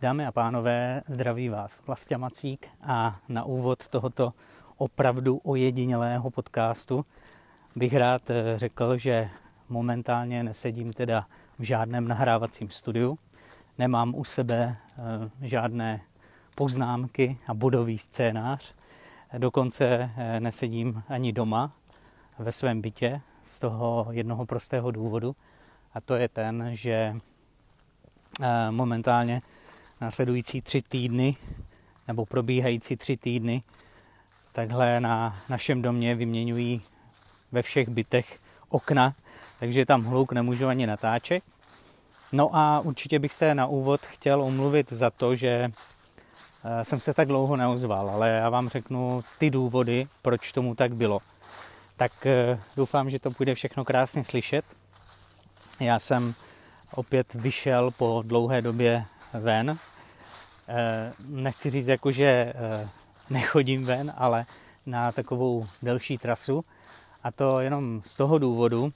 Dámy a pánové, zdraví vás Vlastě Macík a na úvod tohoto opravdu ojedinělého podcastu bych rád eh, řekl, že momentálně nesedím teda v žádném nahrávacím studiu, nemám u sebe eh, žádné poznámky a bodový scénář, dokonce eh, nesedím ani doma ve svém bytě z toho jednoho prostého důvodu a to je ten, že momentálně následující tři týdny nebo probíhající tři týdny takhle na našem domě vyměňují ve všech bytech okna, takže tam hluk nemůžu ani natáčet. No a určitě bych se na úvod chtěl omluvit za to, že eh, jsem se tak dlouho neozval, ale já vám řeknu ty důvody, proč tomu tak bylo. Tak eh, doufám, že to bude všechno krásně slyšet. Já jsem opět vyšel po dlouhé době ven. Eh, nechci říct jako, že eh, nechodím ven, ale na takovou delší trasu. A to jenom z toho důvodu,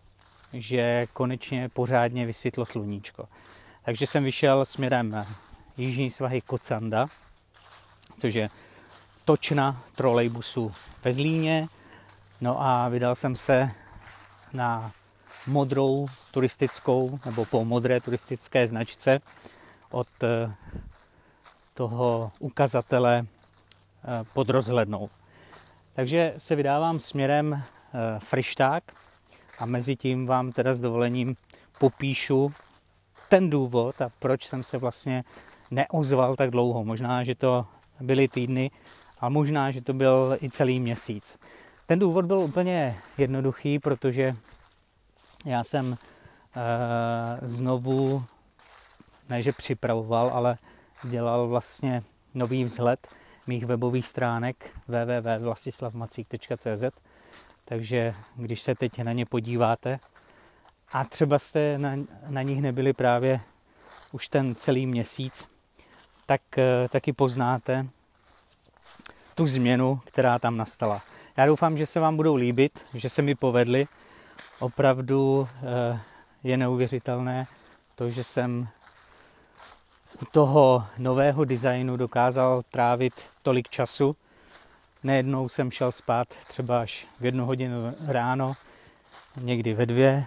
že konečně pořádně vysvětlo sluníčko. Takže jsem vyšel směrem jižní svahy Kocanda, což je točna trolejbusu ve Zlíně. No a vydal jsem se na modrou turistickou nebo po modré turistické značce od eh, toho ukazatele eh, pod rozhlednou. Takže se vydávám směrem eh, Frišták a mezi tím vám teda s dovolením popíšu ten důvod a proč jsem se vlastně neozval tak dlouho. Možná, že to byly týdny, ale možná, že to byl i celý měsíc. Ten důvod byl úplně jednoduchý, protože já jsem znovu ne že připravoval, ale dělal vlastně nový vzhled mých webových stránek www.vlastislavmacík.cz takže když se teď na ně podíváte a třeba jste na, na nich nebyli právě už ten celý měsíc, tak eh, taky poznáte tu změnu, která tam nastala. Já doufám, že se vám budou líbit, že se mi povedly. Opravdu eh, je neuvěřitelné to, že jsem u toho nového designu dokázal trávit tolik času. Nejednou jsem šel spát třeba až v jednu hodinu ráno, někdy ve dvě.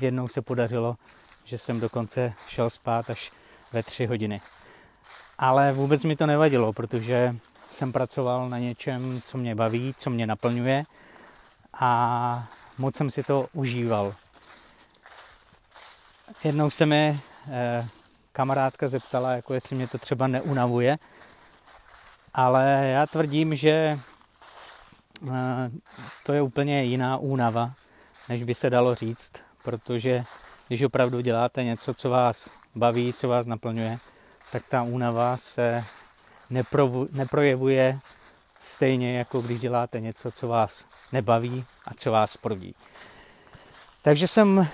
Jednou se podařilo, že jsem dokonce šel spát až ve tři hodiny. Ale vůbec mi to nevadilo, protože jsem pracoval na něčem, co mě baví, co mě naplňuje a moc jsem si to užíval. Jednou se mi eh, kamarádka zeptala, jako jestli mě to třeba neunavuje. Ale já tvrdím, že eh, to je úplně jiná únava, než by se dalo říct, protože když opravdu děláte něco, co vás baví, co vás naplňuje, tak ta únava se neprovu, neprojevuje stejně, jako když děláte něco, co vás nebaví a co vás proví. Takže jsem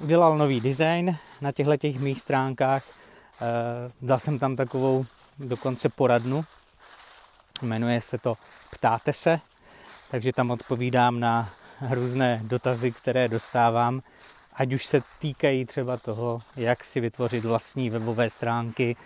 udělal nový design na těchto těch mých stránkách dal jsem tam takovou dokonce poradnu, jmenuje se to Ptáte se, takže tam odpovídám na různé dotazy, které dostávám, ať už se týkají třeba toho, jak si vytvořit vlastní webové stránky,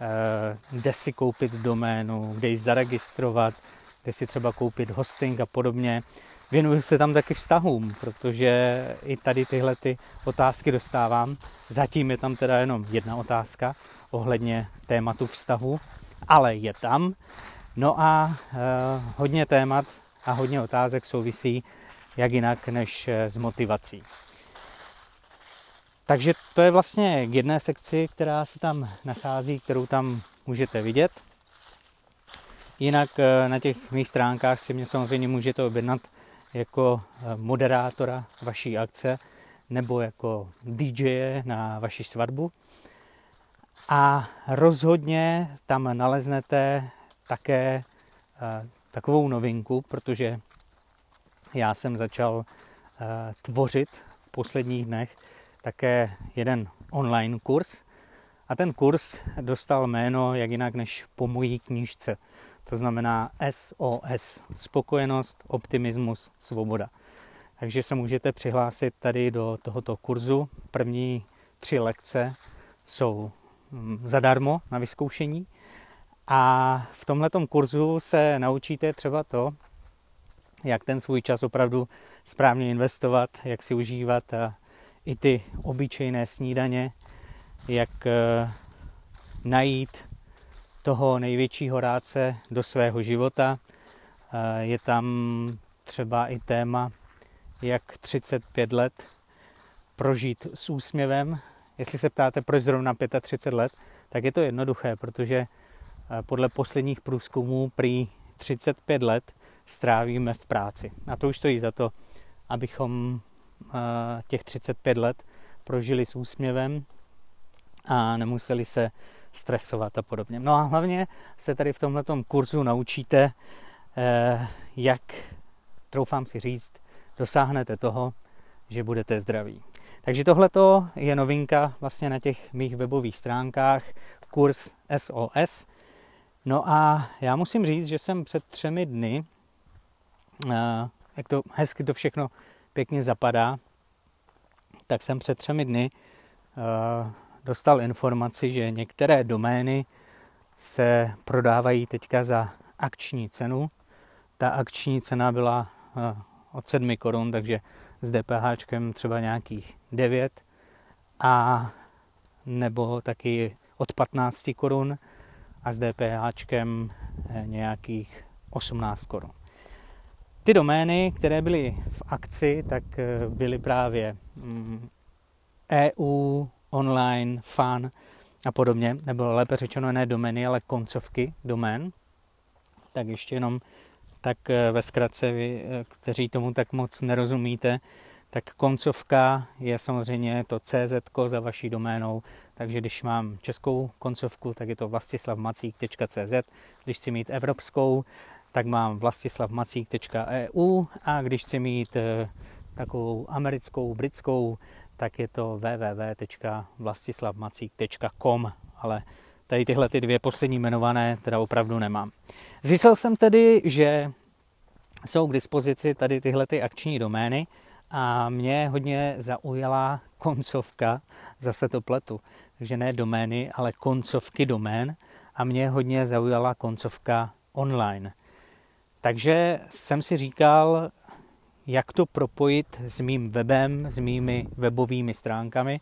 eh, kde si koupit doménu, kde ji zaregistrovat, kde si třeba koupit hosting a podobně. Věnuju se tam taky vztahům, protože i tady tyhle ty otázky dostávám. Zatím je tam teda jenom jedna otázka ohledně tématu vztahu, ale je tam. No a e, hodně témat a hodně otázek souvisí jak jinak než eh, s motivací. Takže to je vlastně k jedné sekci, která se tam nachází, kterou tam můžete vidět. Jinak eh, na těch mých stránkách si mě samozřejmě můžete objednat jako eh, moderátora vaší akce nebo jako DJ na vaši svatbu. A rozhodně tam naleznete také eh, takovou novinku, protože já jsem začal eh, tvořit v posledních dnech také jeden online kurz. A ten kurz dostal jméno jak jinak než po mojí knížce. To znamená SOS, spokojenost, optimismus, svoboda. Takže se můžete přihlásit tady do tohoto kurzu. První tři lekce jsou mm, zadarmo na vyzkoušení. A v tomhletom kurzu se naučíte třeba to, jak ten svůj čas opravdu správně investovat, jak si užívat i ty obyčejné snídaně, jak eh, najít toho největšího rádce do svého života. Eh, je tam třeba i téma, jak 35 let prožít s úsměvem. Jestli se ptáte, proč zrovna 35 let, tak je to jednoduché, protože eh, podle posledních průzkumů prý 35 let strávíme v práci. A to už stojí za to, abychom těch 35 let prožili s úsměvem a nemuseli se stresovat a podobně. No a hlavně se tady v tomto kurzu naučíte, eh, jak, troufám si říct, dosáhnete toho, že budete zdraví. Takže tohle je novinka vlastně na těch mých webových stránkách, kurz SOS. No a já musím říct, že jsem před třemi dny, eh, jak to hezky to všechno pěkně zapadá, tak jsem před třemi dny uh, dostal informaci, že některé domény se prodávají teďka za akční cenu. Ta akční cena byla uh, od 7 korun, takže s DPH třeba nějakých 9 a nebo taky od 15 korun a s DPH nějakých 18 korun. Ty domény, které byly v akci, tak eh, byly právě mm, EU, online, fan a podobně, nebo lépe řečeno ne domény, ale koncovky domén. Tak ještě jenom tak eh, ve zkratce, vy, eh, kteří tomu tak moc nerozumíte, tak koncovka je samozřejmě to CZ za vaší doménou, takže když mám českou koncovku, tak je to vlastislavmacík.cz, když chci mít evropskou, tak mám vlastislavmacík.eu a když chci mít eh, takovou americkou, britskou, tak je to www.vlastislavmacík.com, ale tady tyhle ty dvě poslední jmenované teda opravdu nemám. Zjistil jsem tedy, že jsou k dispozici tady tyhle ty akční domény a mě hodně zaujala koncovka, zase to pletu, takže ne domény, ale koncovky domén a mě hodně zaujala koncovka online. Takže jsem si říkal, jak to propojit s mým webem, s mými webovými stránkami.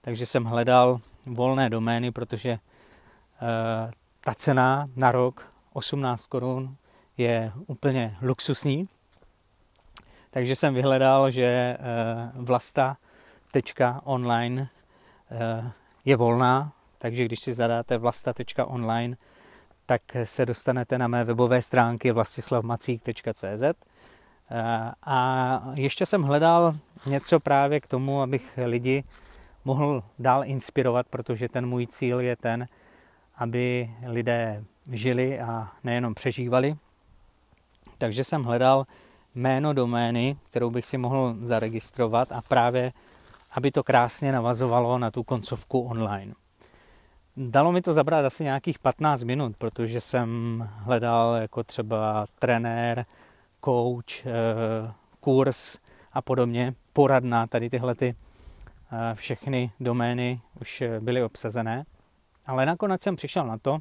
Takže jsem hledal volné domény, protože uh, ta cena na rok 18 korun je úplně luxusní. Takže jsem vyhledal, že uh, vlasta.online uh, je volná, takže když si zadáte vlasta.online, tak se dostanete na mé webové stránky vlastislavmacík.cz a ještě jsem hledal něco právě k tomu, abych lidi mohl dál inspirovat, protože ten můj cíl je ten, aby lidé žili a nejenom přežívali. Takže jsem hledal jméno domény, kterou bych si mohl zaregistrovat a právě, aby to krásně navazovalo na tu koncovku online. Dalo mi to zabrat asi nějakých 15 minut, protože jsem hledal jako třeba trenér, coach, eh, kurz a podobně, poradna, tady tyhle ty eh, všechny domény už byly obsazené. Ale nakonec jsem přišel na to,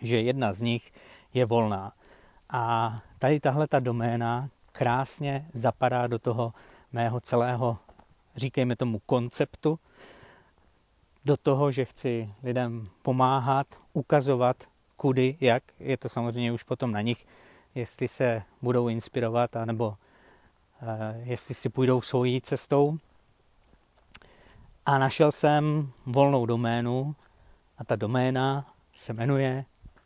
že jedna z nich je volná. A tady tahle ta doména krásně zapadá do toho mého celého, říkejme tomu, konceptu, do toho, že chci lidem pomáhat, ukazovat, kudy, jak. Je to samozřejmě už potom na nich, jestli se budou inspirovat, anebo eh, jestli si půjdou svojí cestou. A našel jsem volnou doménu a ta doména se jmenuje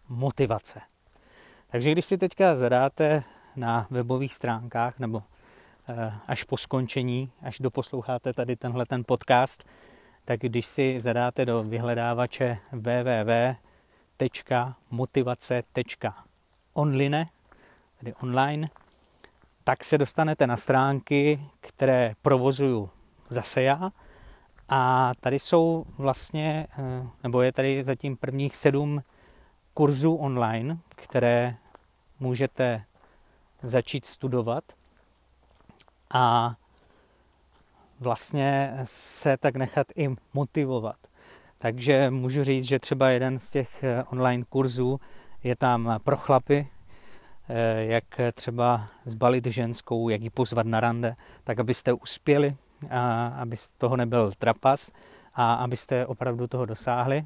motivace. Takže když si teďka zadáte na webových stránkách nebo eh, až po skončení, až doposloucháte tady tenhle ten podcast, tak když si zadáte do vyhledávače www.motivace.online, tedy online, tak se dostanete na stránky, které provozuju zase já. A tady jsou vlastně, eh, nebo je tady zatím prvních sedm kurzů online, které můžete začít studovat a vlastně se tak nechat i motivovat. Takže můžu říct, že třeba jeden z těch eh, online kurzů je tam pro chlapy, jak třeba zbalit ženskou, jak ji pozvat na rande, tak abyste uspěli, a aby z toho nebyl trapas a abyste opravdu toho dosáhli.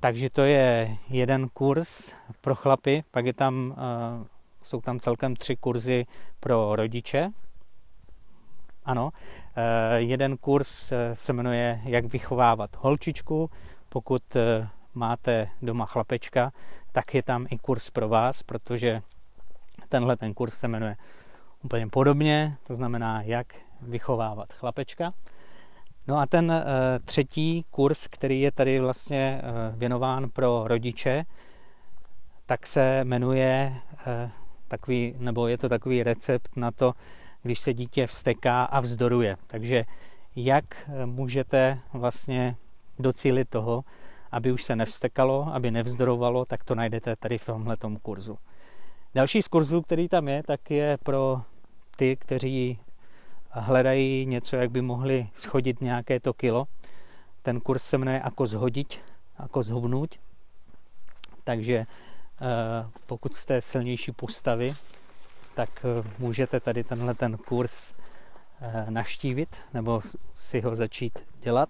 Takže to je jeden kurz pro chlapy, pak je tam, eh, jsou tam celkem tři kurzy pro rodiče. Ano, eh, jeden kurz eh, se jmenuje Jak vychovávat holčičku. Pokud máte doma chlapečka, tak je tam i kurz pro vás, protože tenhle ten kurz se jmenuje úplně podobně, to znamená, jak vychovávat chlapečka. No a ten uh, třetí kurz, který je tady vlastně uh, věnován pro rodiče, tak se jmenuje uh, takový, nebo je to takový recept na to, když se dítě vsteká a vzdoruje. Takže jak můžete vlastně docílit toho, aby už se nevstekalo, aby nevzdorovalo, tak to najdete tady v tomhle kurzu. Další z kurzů, který tam je, tak je pro ty, kteří hledají něco, jak by mohli schodit nějaké to kilo. Ten kurz se jmenuje Ako zhodit, ako zhubnout. Takže eh, pokud jste silnější postavy, tak eh, můžete tady tenhle ten kurz eh, naštívit nebo si ho začít dělat.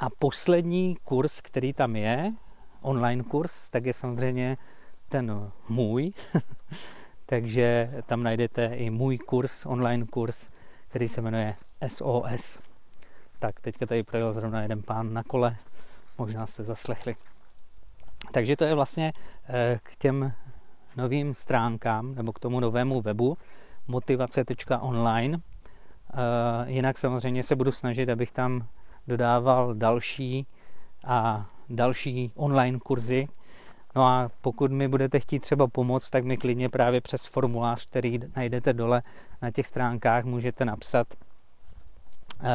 A poslední kurz, který tam je, online kurz, tak je samozřejmě ten můj. Takže tam najdete i můj kurz, online kurz, který se jmenuje SOS. Tak teďka tady projel zrovna jeden pán na kole, možná jste zaslechli. Takže to je vlastně eh, k těm novým stránkám nebo k tomu novému webu motivace.online. Eh, jinak samozřejmě se budu snažit, abych tam dodával další a další online kurzy. No a pokud mi budete chtít třeba pomoct, tak mi klidně právě přes formulář, který najdete dole na těch stránkách, můžete napsat, uh,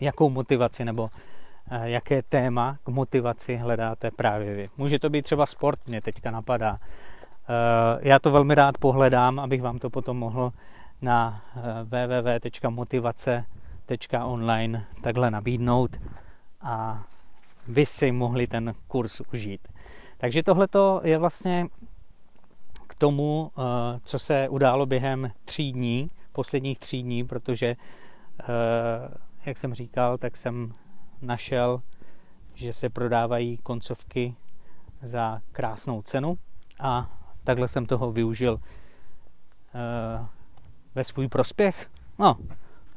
jakou motivaci nebo uh, jaké téma k motivaci hledáte právě vy. Může to být třeba sport, mě teďka napadá. Uh, já to velmi rád pohledám, abych vám to potom mohl na www.motivace.online takhle nabídnout a vy si mohli ten kurz užít. Takže tohle je vlastně k tomu, eh, co se událo během tří dní, posledních tří dní, protože, eh, jak jsem říkal, tak jsem našel, že se prodávají koncovky za krásnou cenu a takhle jsem toho využil eh, ve svůj prospěch. No,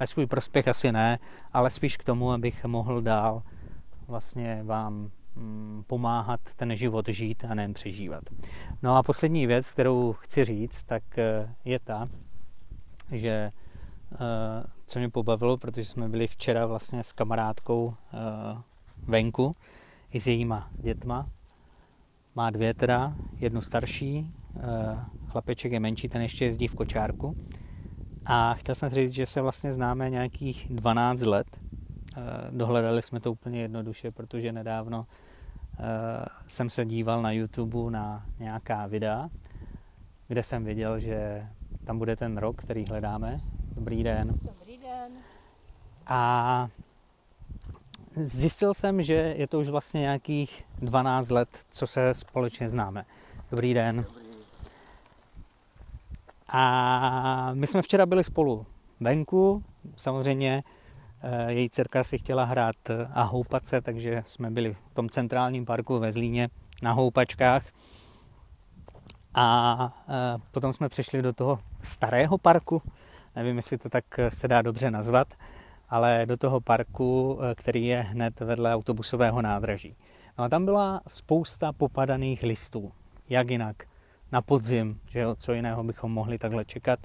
ve svůj prospěch asi ne, ale spíš k tomu, abych mohl dál vlastně vám Mm, pomáhat ten život žít a nejen přežívat. No a poslední věc, kterou chci říct, tak eh, je ta, že eh, co mě pobavilo, protože jsme byli včera vlastně s kamarádkou eh, venku i s jejíma dětma. Má dvě teda, jednu starší, chlapeček je menší, ten ještě jezdí v kočárku. A chtěl jsem říct, že se vlastně známe nějakých 12 let, Eh, dohledali jsme to úplně jednoduše, protože nedávno eh, jsem se díval na YouTube na nějaká videa, kde jsem viděl, že tam bude ten rok, který hledáme. Dobrý den. Dobrý den. A zjistil jsem, že je to už vlastně nějakých 12 let, co se společně známe. Dobrý den. Dobrý. A my jsme včera byli spolu venku, samozřejmě Eh, její dcerka si chtěla hrát eh, a houpat se, takže jsme byli v tom centrálním parku ve Zlíně na houpačkách. A eh, potom jsme přišli do toho starého parku, nevím, jestli to tak se dá dobře nazvat, ale do toho parku, který je hned vedle autobusového nádraží. No a tam byla spousta popadaných listů. Jak jinak? Na podzim, že jo, co jiného bychom mohli takhle čekat.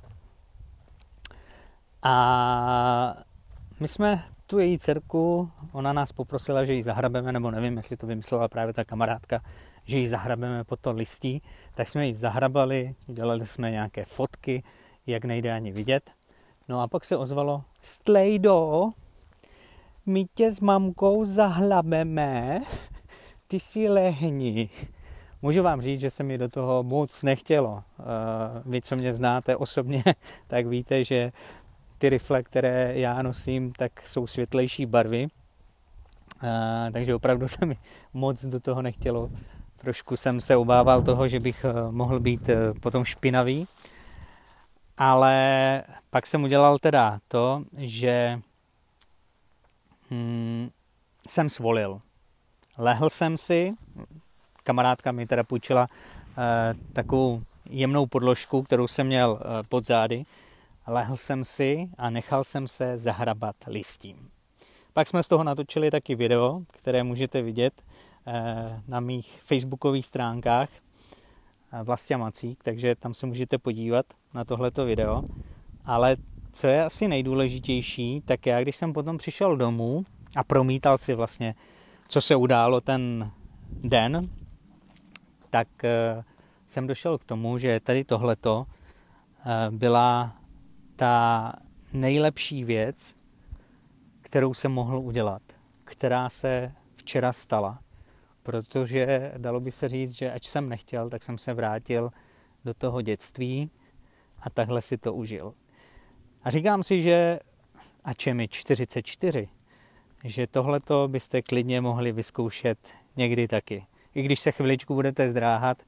A my jsme tu její dcerku, ona nás poprosila, že ji zahrabeme, nebo nevím, jestli to vymyslela právě ta kamarádka, že ji zahrabeme pod to listí, tak jsme ji zahrabali, dělali jsme nějaké fotky, jak nejde ani vidět. No a pak se ozvalo, Stlejdo, my tě s mamkou zahlabeme, ty si lehni. Můžu vám říct, že se mi do toho moc nechtělo. Eh, vy, co mě znáte osobně, tak víte, že ty rifle, které já nosím, tak jsou světlejší barvy. takže opravdu se mi moc do toho nechtělo. Trošku jsem se obával toho, že bych mohl být potom špinavý. Ale pak jsem udělal teda to, že hmm, jsem svolil. Lehl jsem si, kamarádka mi teda půjčila eh, takovou jemnou podložku, kterou jsem měl eh, pod zády. Lehl jsem si a nechal jsem se zahrabat listím. Pak jsme z toho natočili taky video, které můžete vidět eh, na mých facebookových stránkách Vlastia Macík, takže tam se můžete podívat na tohleto video. Ale co je asi nejdůležitější, tak já, když jsem potom přišel domů a promítal si vlastně, co se událo ten den, tak eh, jsem došel k tomu, že tady tohleto eh, byla ta nejlepší věc, kterou jsem mohl udělat, která se včera stala. Protože dalo by se říct, že ač jsem nechtěl, tak jsem se vrátil do toho dětství a takhle si to užil. A říkám si, že ač je mi 44, že tohleto byste klidně mohli vyzkoušet někdy taky. I když se chviličku budete zdráhat,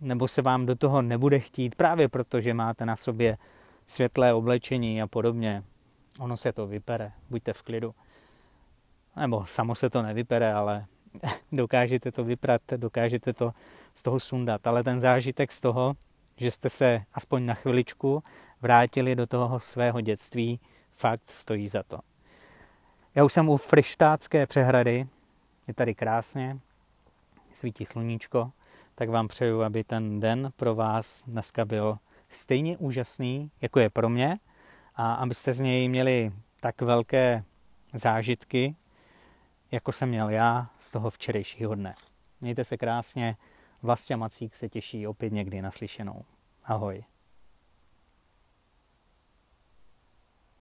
nebo se vám do toho nebude chtít, právě proto, že máte na sobě světlé oblečení a podobně, ono se to vypere, buďte v klidu. Nebo samo se to nevypere, ale dokážete to vyprat, dokážete to z toho sundat. Ale ten zážitek z toho, že jste se aspoň na chviličku vrátili do toho svého dětství, fakt stojí za to. Já už jsem u Frištátské přehrady, je tady krásně, svítí sluníčko, tak vám přeju, aby ten den pro vás dneska byl stejně úžasný, jako je pro mě, a abyste z něj měli tak velké zážitky, jako jsem měl já z toho včerejšího dne. Mějte se krásně, Vlastě Macík se těší opět někdy naslyšenou. Ahoj.